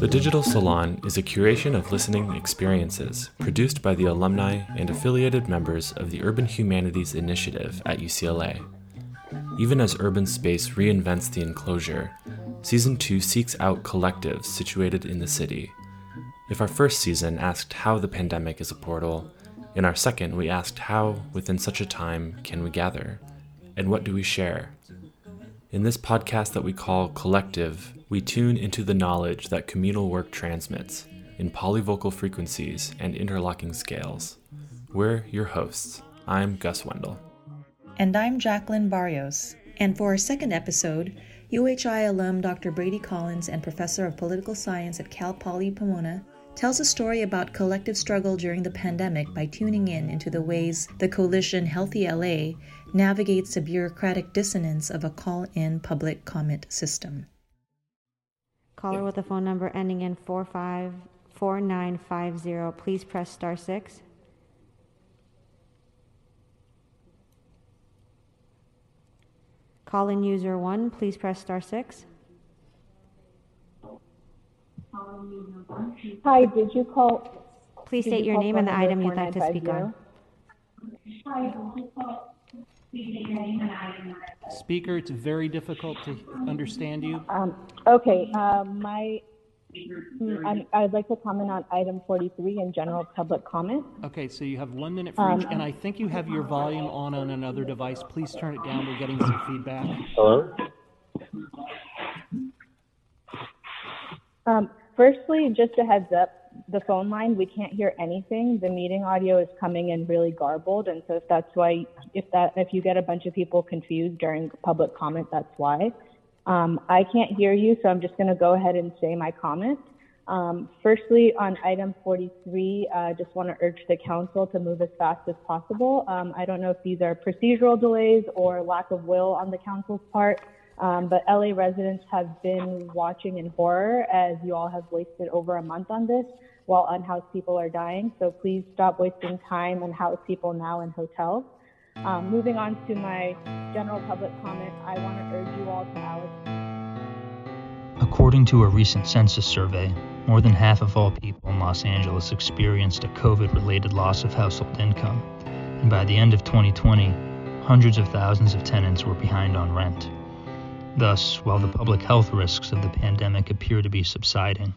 The Digital Salon is a curation of listening experiences produced by the alumni and affiliated members of the Urban Humanities Initiative at UCLA. Even as urban space reinvents the enclosure, Season 2 seeks out collectives situated in the city. If our first season asked how the pandemic is a portal, in our second we asked how, within such a time, can we gather? And what do we share? In this podcast that we call Collective, we tune into the knowledge that communal work transmits in polyvocal frequencies and interlocking scales. We're your hosts. I'm Gus Wendell. And I'm Jacqueline Barrios. And for our second episode, UHI alum Dr. Brady Collins and professor of political science at Cal Poly Pomona tells a story about collective struggle during the pandemic by tuning in into the ways the coalition Healthy LA navigates the bureaucratic dissonance of a call in public comment system. Caller with a phone number ending in 454950, please press star 6. Call in user 1, please press star 6. Hi, did you call? Please state you your call name and the item you'd like to speak on. 4950? Speaker, it's very difficult to understand you. Um, okay, um, my, mm, I'm- I'd like to comment on item 43 in general public comment. Okay, so you have one minute for each, and I think you have your volume on on another device. Please turn it down. We're getting some feedback. Hello? Um, firstly, just a heads up, the phone line, we can't hear anything. The meeting audio is coming in really garbled, and so if that's why, if that, if you get a bunch of people confused during public comment, that's why. Um, I can't hear you, so I'm just going to go ahead and say my comment. Um, firstly, on item 43, I uh, just want to urge the council to move as fast as possible. Um, I don't know if these are procedural delays or lack of will on the council's part. Um, but LA residents have been watching in horror as you all have wasted over a month on this while unhoused people are dying. So please stop wasting time on house people now in hotels. Um, moving on to my general public comment, I want to urge you all to Alex. According to a recent census survey, more than half of all people in Los Angeles experienced a COVID related loss of household income. And by the end of 2020, hundreds of thousands of tenants were behind on rent. Thus, while the public health risks of the pandemic appear to be subsiding,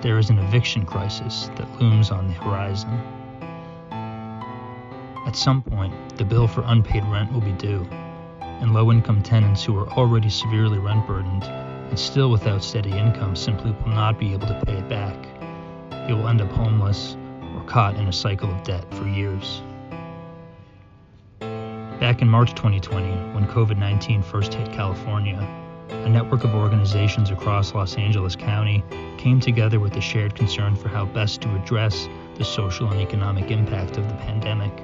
there is an eviction crisis that looms on the horizon. At some point, the bill for unpaid rent will be due, and low income tenants who are already severely rent burdened and still without steady income simply will not be able to pay it back. They will end up homeless or caught in a cycle of debt for years. Back in March 2020, when COVID 19 first hit California, a network of organizations across Los Angeles County came together with the shared concern for how best to address the social and economic impact of the pandemic.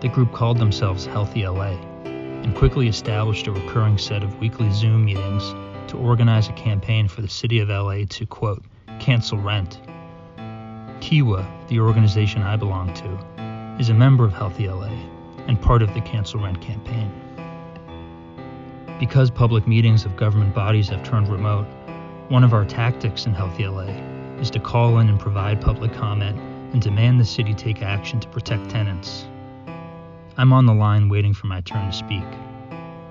The group called themselves Healthy LA and quickly established a recurring set of weekly Zoom meetings to organize a campaign for the city of LA to, quote, cancel rent. Kiwa, the organization I belong to, is a member of Healthy LA and part of the cancel rent campaign. Because public meetings of government bodies have turned remote, one of our tactics in Healthy LA is to call in and provide public comment and demand the city take action to protect tenants. I'm on the line waiting for my turn to speak.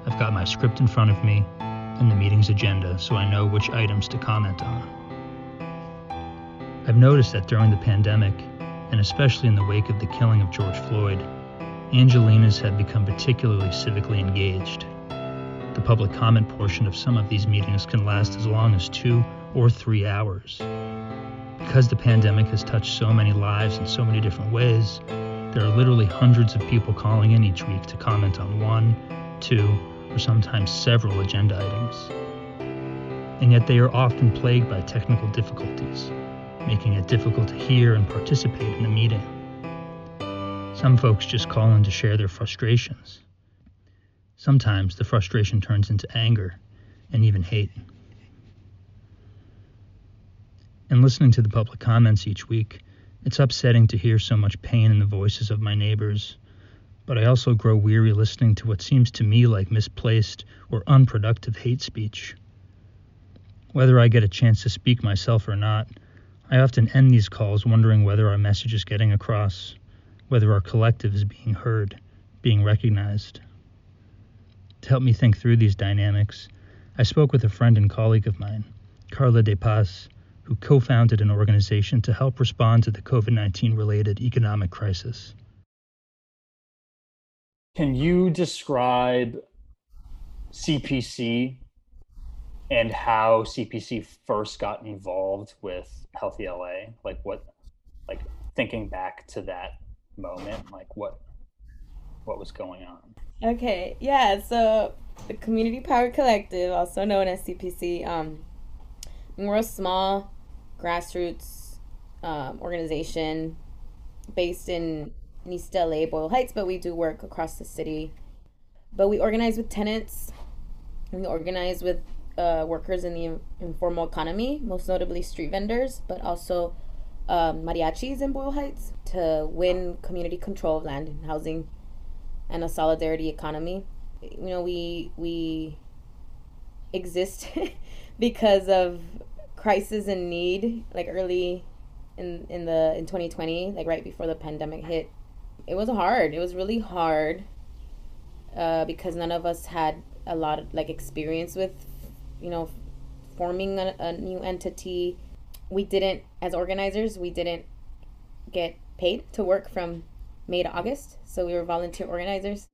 I've got my script in front of me and the meeting's agenda so I know which items to comment on. I've noticed that during the pandemic, and especially in the wake of the killing of George Floyd, Angelenos have become particularly civically engaged. The public comment portion of some of these meetings can last as long as two or three hours. Because the pandemic has touched so many lives in so many different ways, there are literally hundreds of people calling in each week to comment on one, two, or sometimes several agenda items. And yet they are often plagued by technical difficulties, making it difficult to hear and participate in the meeting. Some folks just call in to share their frustrations. Sometimes the frustration turns into anger and even hate. In listening to the public comments each week, it's upsetting to hear so much pain in the voices of my neighbors, but I also grow weary listening to what seems to me like misplaced or unproductive hate speech. Whether I get a chance to speak myself or not, I often end these calls wondering whether our message is getting across, whether our collective is being heard, being recognized. To help me think through these dynamics, I spoke with a friend and colleague of mine, Carla De Paz, who co founded an organization to help respond to the COVID 19 related economic crisis. Can you describe CPC and how CPC first got involved with Healthy LA? Like, what, like thinking back to that moment, like what, what was going on? Okay, yeah. So the Community Power Collective, also known as CPC, um, we're a small grassroots um, organization based in East LA, Boyle Heights, but we do work across the city. But we organize with tenants, we organize with uh, workers in the informal economy, most notably street vendors, but also um, mariachis in Boyle Heights to win community control of land and housing and a solidarity economy. You know, we we exist because of crisis and need, like early in in the in 2020, like right before the pandemic hit. It was hard. It was really hard uh, because none of us had a lot of like experience with, you know, forming a, a new entity. We didn't, as organizers, we didn't get paid to work from May to August. So we were volunteer organizers.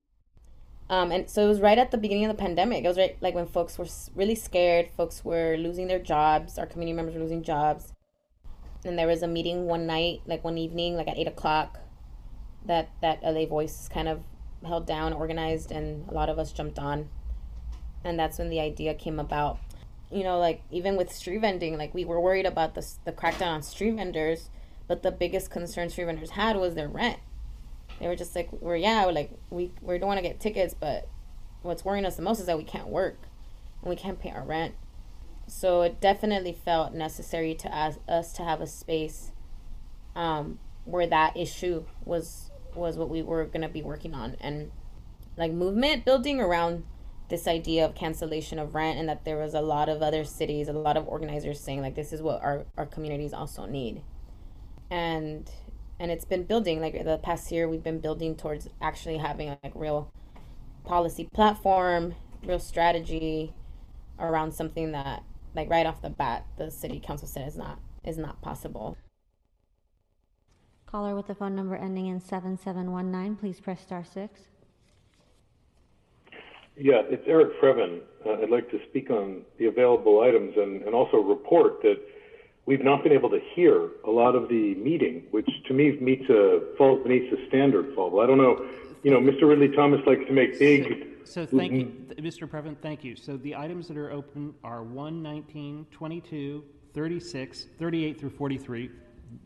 Um, and so it was right at the beginning of the pandemic. It was right like when folks were really scared. Folks were losing their jobs. Our community members were losing jobs. And there was a meeting one night, like one evening, like at eight o'clock, that that LA Voice kind of held down, organized, and a lot of us jumped on. And that's when the idea came about. You know, like even with street vending, like we were worried about the the crackdown on street vendors, but the biggest concern street vendors had was their rent. They were just like we're yeah we're like we we don't want to get tickets but what's worrying us the most is that we can't work and we can't pay our rent. So it definitely felt necessary to ask us to have a space um, where that issue was was what we were to be working on. And like movement building around this idea of cancellation of rent and that there was a lot of other cities a lot of organizers saying like this is what our, our communities also need. And and it's been building like the past year we've been building towards actually having like real policy platform real strategy around something that like right off the bat the city council said is not is not possible. Caller with the phone number ending in 7719 please press star 6 yeah it's eric Preven uh, i'd like to speak on the available items and, and also report that we've not been able to hear a lot of the meeting, which to me meets a falls beneath the standard fall. I don't know. You know, Mr. Ridley Thomas likes to make big. So, so thank you, Mr. President. Thank you. So the items that are open are 1, 19, 22, 36, 38 through 43,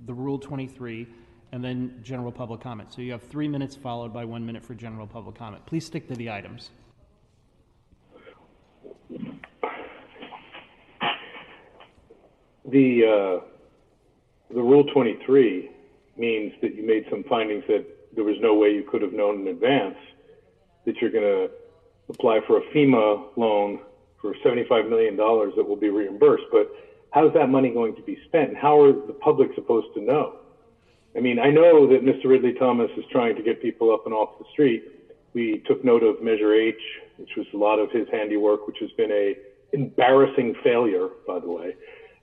the Rule 23, and then general public comment. So you have three minutes followed by one minute for general public comment. Please stick to the items. The uh, the Rule 23 means that you made some findings that there was no way you could have known in advance that you're going to apply for a FEMA loan for $75 million that will be reimbursed. But how's that money going to be spent? And how are the public supposed to know? I mean, I know that Mr. Ridley Thomas is trying to get people up and off the street. We took note of Measure H, which was a lot of his handiwork, which has been a embarrassing failure, by the way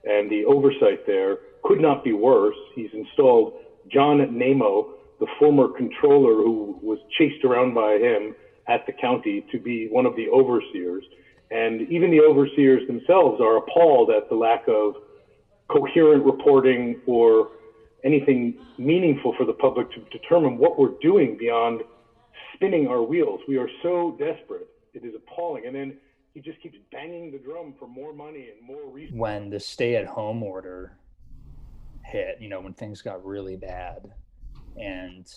and the oversight there could not be worse. He's installed John Naimo, the former controller who was chased around by him at the county, to be one of the overseers. And even the overseers themselves are appalled at the lack of coherent reporting or anything meaningful for the public to determine what we're doing beyond spinning our wheels. We are so desperate. It is appalling. And then he just keeps banging the drum for more money and more resources. When the stay-at-home order hit, you know, when things got really bad and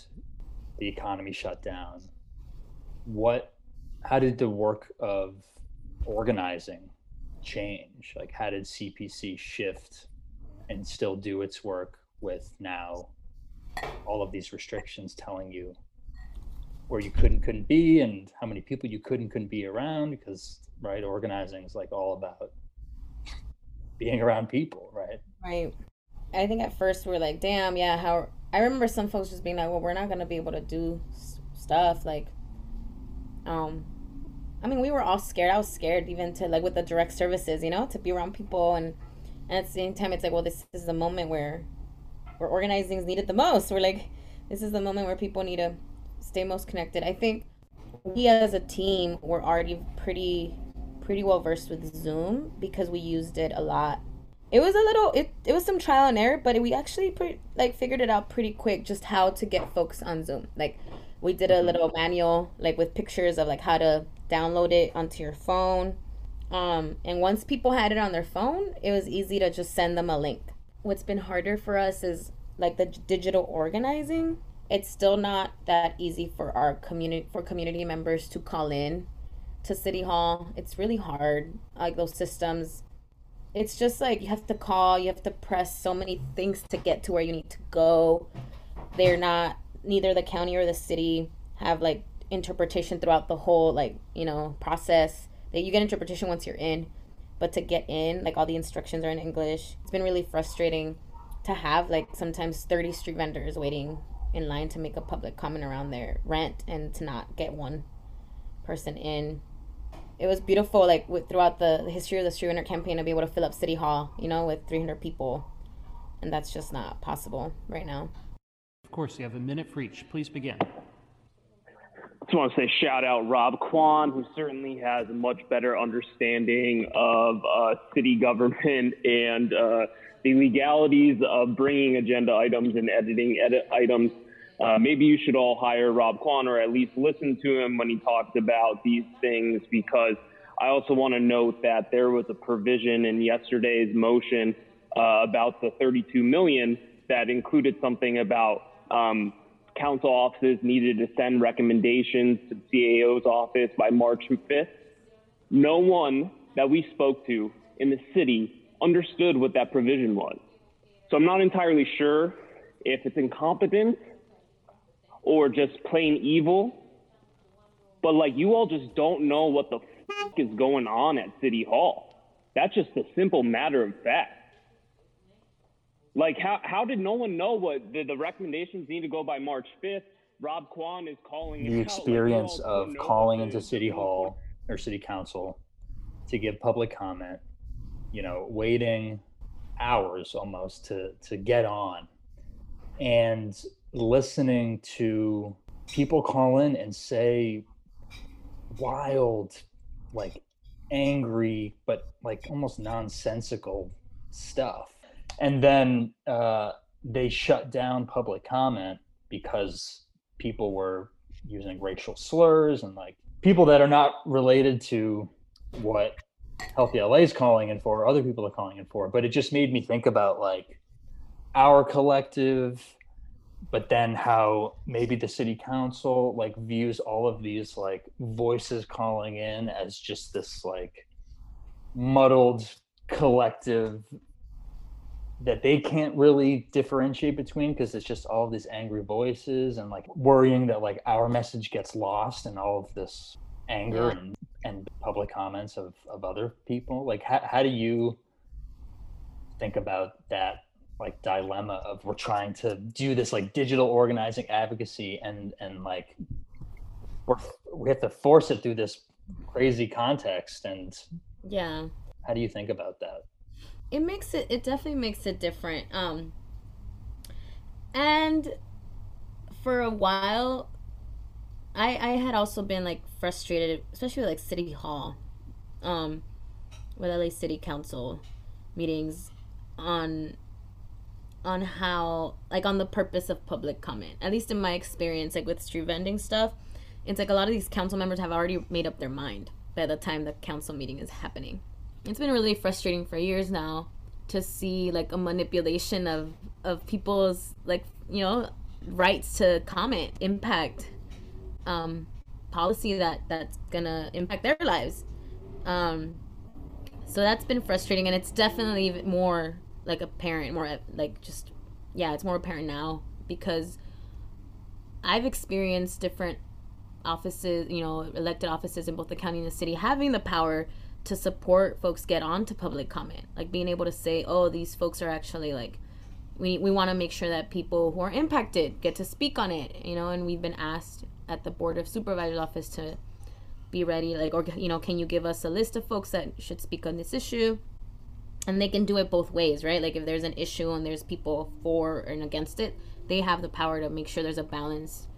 the economy shut down, what, how did the work of organizing change? Like, how did CPC shift and still do its work with now all of these restrictions telling you where you couldn't couldn't be and how many people you couldn't couldn't be around because right organizing is like all about being around people, right? Right. I think at first we are like, damn, yeah, how. I remember some folks just being like, well, we're not going to be able to do stuff. Like, um, I mean, we were all scared. I was scared even to, like, with the direct services, you know, to be around people. And, and at the same time, it's like, well, this, this is the moment where, where organizing is needed the most. We're like, this is the moment where people need to stay most connected. I think we as a team were already pretty pretty well versed with Zoom because we used it a lot. It was a little it it was some trial and error, but we actually pretty like figured it out pretty quick just how to get folks on Zoom. Like we did a little manual like with pictures of like how to download it onto your phone. Um and once people had it on their phone, it was easy to just send them a link. What's been harder for us is like the digital organizing it's still not that easy for our community for community members to call in to city hall. It's really hard like those systems. It's just like you have to call you have to press so many things to get to where you need to go. They're not neither the county or the city have like interpretation throughout the whole like you know process. That you get interpretation once you're in but to get in like all the instructions are in english. It's been really frustrating to have like sometimes 30 street vendors waiting in line to make a public comment around their rent and to not get one person in. It was beautiful, like with throughout the, the history of the street vendor campaign, to be able to fill up City Hall, you know, with 300 people, and that's just not possible right now. Of course, you have a minute for each. Please begin. I just want to say shout out Rob Quan, who certainly has a much better understanding of uh, city government and uh, the legalities of bringing agenda items and editing edit items uh, maybe you should all hire Rob Quan or at least listen to him when he talks about these things because I also want to note that there was a provision in yesterday's motion uh, about the 32 million that included something about um, council offices needed to send recommendations to the CAO's office by March 5th. No one that we spoke to in the city understood what that provision was. So I'm not entirely sure if it's incompetence or just plain evil. But like you all just don't know what the fuck is going on at City Hall. That's just a simple matter of fact. Like how how did no one know what the, the recommendations need to go by March 5th? Rob Quan is calling the experience like, of calling into City Hall or City Council to give public comment, you know, waiting hours almost to to get on. And listening to people call in and say wild, like angry, but like almost nonsensical stuff. And then uh, they shut down public comment because people were using racial slurs and like people that are not related to what Healthy LA is calling in for, other people are calling in for. But it just made me think about like our collective but then how maybe the city council like views all of these like voices calling in as just this like muddled collective that they can't really differentiate between because it's just all of these angry voices and like worrying that like our message gets lost and all of this anger yeah. and, and public comments of, of other people like how, how do you think about that like dilemma of we're trying to do this like digital organizing advocacy and and like we're we have to force it through this crazy context and yeah. how do you think about that? It makes it it definitely makes it different um and for a while i i had also been like frustrated especially with like city hall um with la city council meetings on on how like on the purpose of public comment. At least in my experience like with street vending stuff it's like a lot of these council members have already made up their mind by the time the council meeting is happening. It's been really frustrating for years now to see like a manipulation of of people's like you know rights to comment impact um policy that that's gonna impact their lives. Um so that's been frustrating and it's definitely more like apparent, more like just yeah, it's more apparent now because I've experienced different offices, you know, elected offices in both the county and the city having the power to support folks get on to public comment. Like being able to say oh these folks are actually like we, we want to make sure that people who are impacted get to speak on it you know and we've been asked at the board of supervisors office to be ready like or you know can you give us a list of folks that should speak on this issue and they can do it both ways right? Like if there's an issue and there's people for and against it they have the power to make sure there's a balanced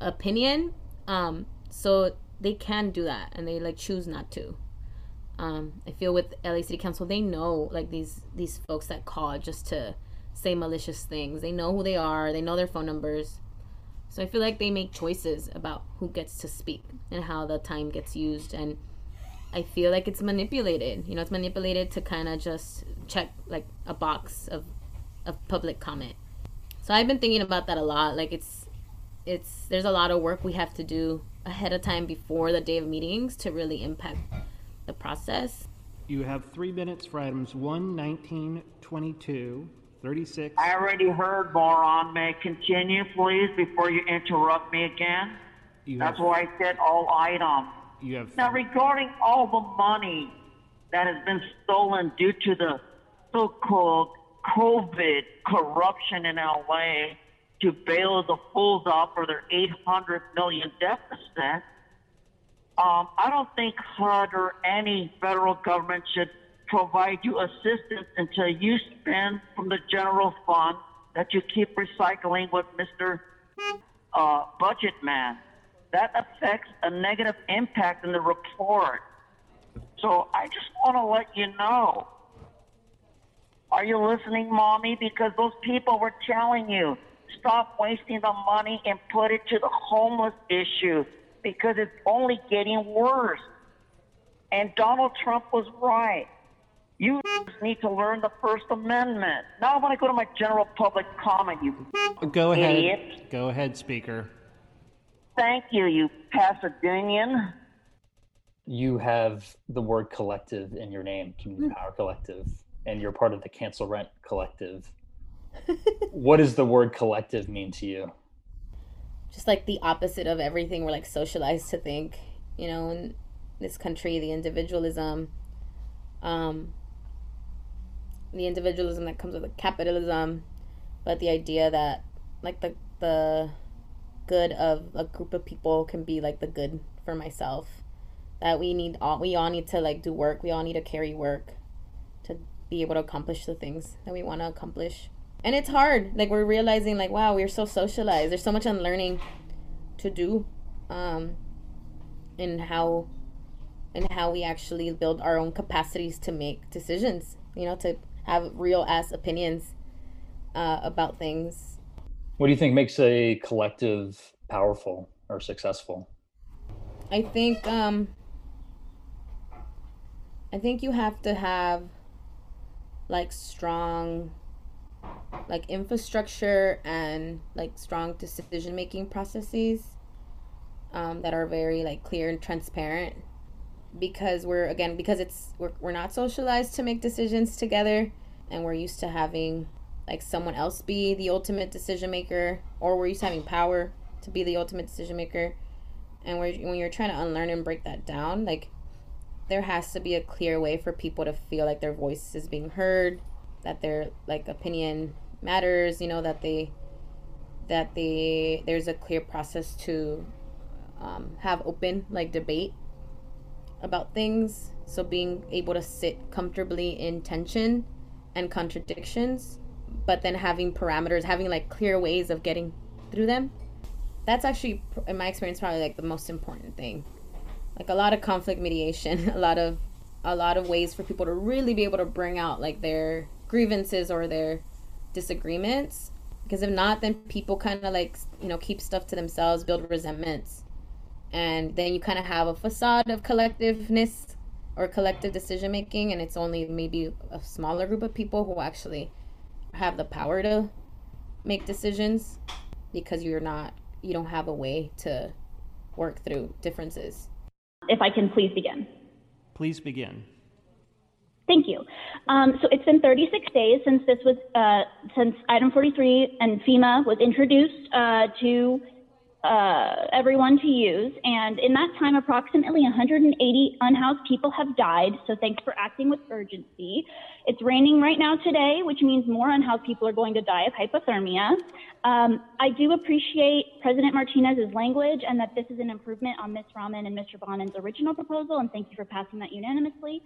opinion. Um so they can do that and they like choose not to. Um i feel with la city council they know like these these folks that call just to say malicious things. They know who they are. They know their phone numbers. So I feel like they make choices about who gets to speak and how the time gets used. And I feel like it's manipulated. You know, it's manipulated to kind of just check like a box of, of public comment. So I've been thinking about that a lot. Like it's, it's, there's a lot of work we have to do ahead of time before the day of meetings to really impact the process. You have three minutes for items 1, 19, 22, 36. I already heard, Moron. May I continue, please, before you interrupt me again? You That's have, why I said all items. You have Now, regarding all the money that has been stolen due to the so-called COVID corruption in LA to bail the fools out for their 800 million deficit, um, I don't think HUD or any federal government should provide you assistance until you spend from the general fund that you keep recycling with Mr. Uh, Budget Man. That affects a negative impact in the report. So I just want to let you know. Are you listening, mommy? Because those people were telling you stop wasting the money and put it to the homeless issue because it's only getting worse. And Donald Trump was right. You just need to learn the First Amendment. Now I want to go to my general public comment, you Go ahead. idiot. Go ahead, Speaker. Thank you, you Pasadena's. You have the word collective in your name, Community Power Collective, and you're part of the Cancel Rent Collective. what does the word collective mean to you? just like the opposite of everything we're like socialized to think you know in this country the individualism um the individualism that comes with the capitalism but the idea that like the the good of a group of people can be like the good for myself. That we need all we all need to like do work. We all need to carry work to be able to accomplish the things that we want to accomplish. And it's hard. Like we're realizing like wow we're so socialized. There's so much unlearning to do um in how and how we actually build our own capacities to make decisions you know to have real ass opinions uh, about things What do you think makes a collective powerful or successful? I think um I think you have to have like strong like infrastructure and like strong decision making processes um, that are very like clear and transparent because we're again because it's we're, we're not socialized to make decisions together and we're used to having like someone else be the ultimate decision maker? Or were you having power to be the ultimate decision maker? And when you're trying to unlearn and break that down like there has to be a clear way for people to feel like their voice is being heard that their like opinion matters you know that they that they there's a clear process to um, have open like debate about things. So being able to sit comfortably in tension and contradictions but then having parameters having like clear ways of getting through them that's actually in my experience probably like the most important thing. Like a lot of conflict mediation a lot of a lot of ways for people to really be able to bring out like their grievances or their disagreements because if not then people kind of like you know keep stuff to themselves build resentments and then you kind of have a facade of collectiveness or collective decision making and it's only maybe a smaller group of people who actually have the power to make decisions because you're not you don't have a way to work through differences If I can please begin. Please begin. Thank you. Um, so it's been 36 days since this was, uh, since item 43 and FEMA was introduced uh, to uh, everyone to use. And in that time, approximately 180 unhoused people have died. So thanks for acting with urgency. It's raining right now today, which means more unhoused people are going to die of hypothermia. Um, I do appreciate President Martinez's language and that this is an improvement on Ms. Raman and Mr. Bonin's original proposal. And thank you for passing that unanimously.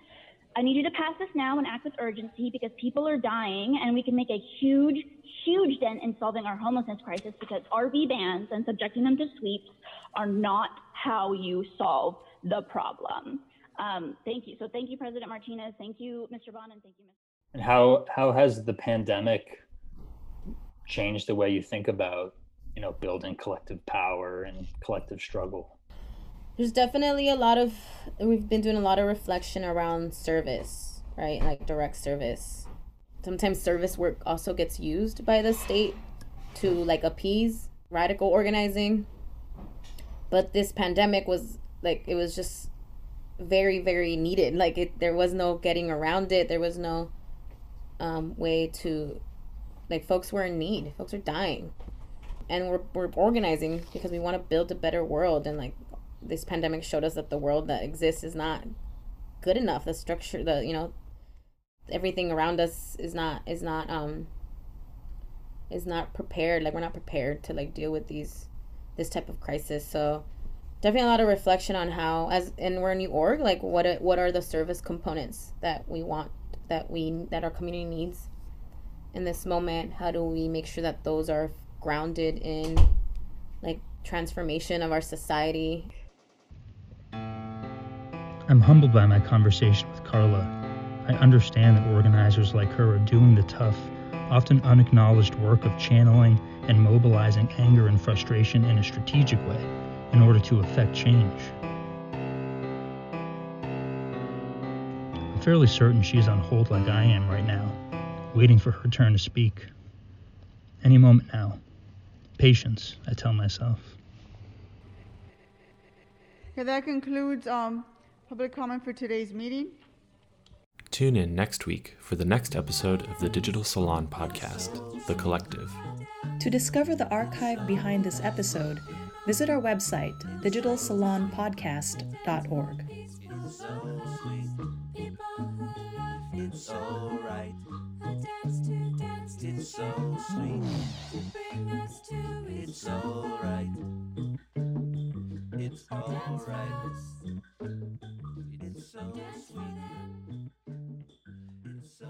I need you to pass this now and act with urgency because people are dying and we can make a huge, huge dent in solving our homelessness crisis because RV bans and subjecting them to sweeps are not how you solve the problem. Um, thank you. So thank you, President Martinez. Thank you, Mr. Bond, and thank you, Ms. And how how has the pandemic changed the way you think about, you know, building collective power and collective struggle? There's definitely a lot of we've been doing a lot of reflection around service right? Like direct service. Sometimes service work also gets used by the state to like appease radical organizing. But this pandemic was like it was just very very needed. Like it there was no getting around it. There was no um, way to like folks were in need. Folks are dying. And we're, we're organizing because we want to build a better world and like this pandemic showed us that the world that exists is not good enough. The structure the you know everything around us is not is not um is not prepared. Like we're not prepared to like deal with these this type of crisis. So definitely a lot of reflection on how as and we're a new org like what what are the service components that we want that we that our community needs in this moment? How do we make sure that those are grounded in like transformation of our society I'm humbled by my conversation with Carla. I understand that organizers like her are doing the tough, often unacknowledged work of channeling and mobilizing anger and frustration in a strategic way in order to effect change. I'm fairly certain she is on hold like I am right now, waiting for her turn to speak. Any moment now. Patience, I tell myself. Okay, that concludes um, public comment for today's meeting. Tune in next week for the next episode of the Digital Salon podcast, The Collective. To discover the archive behind this episode, visit our website, digitalsalonpodcast.org. It's alright. It's so sweet. It's alright. It's alright so sweet. It's so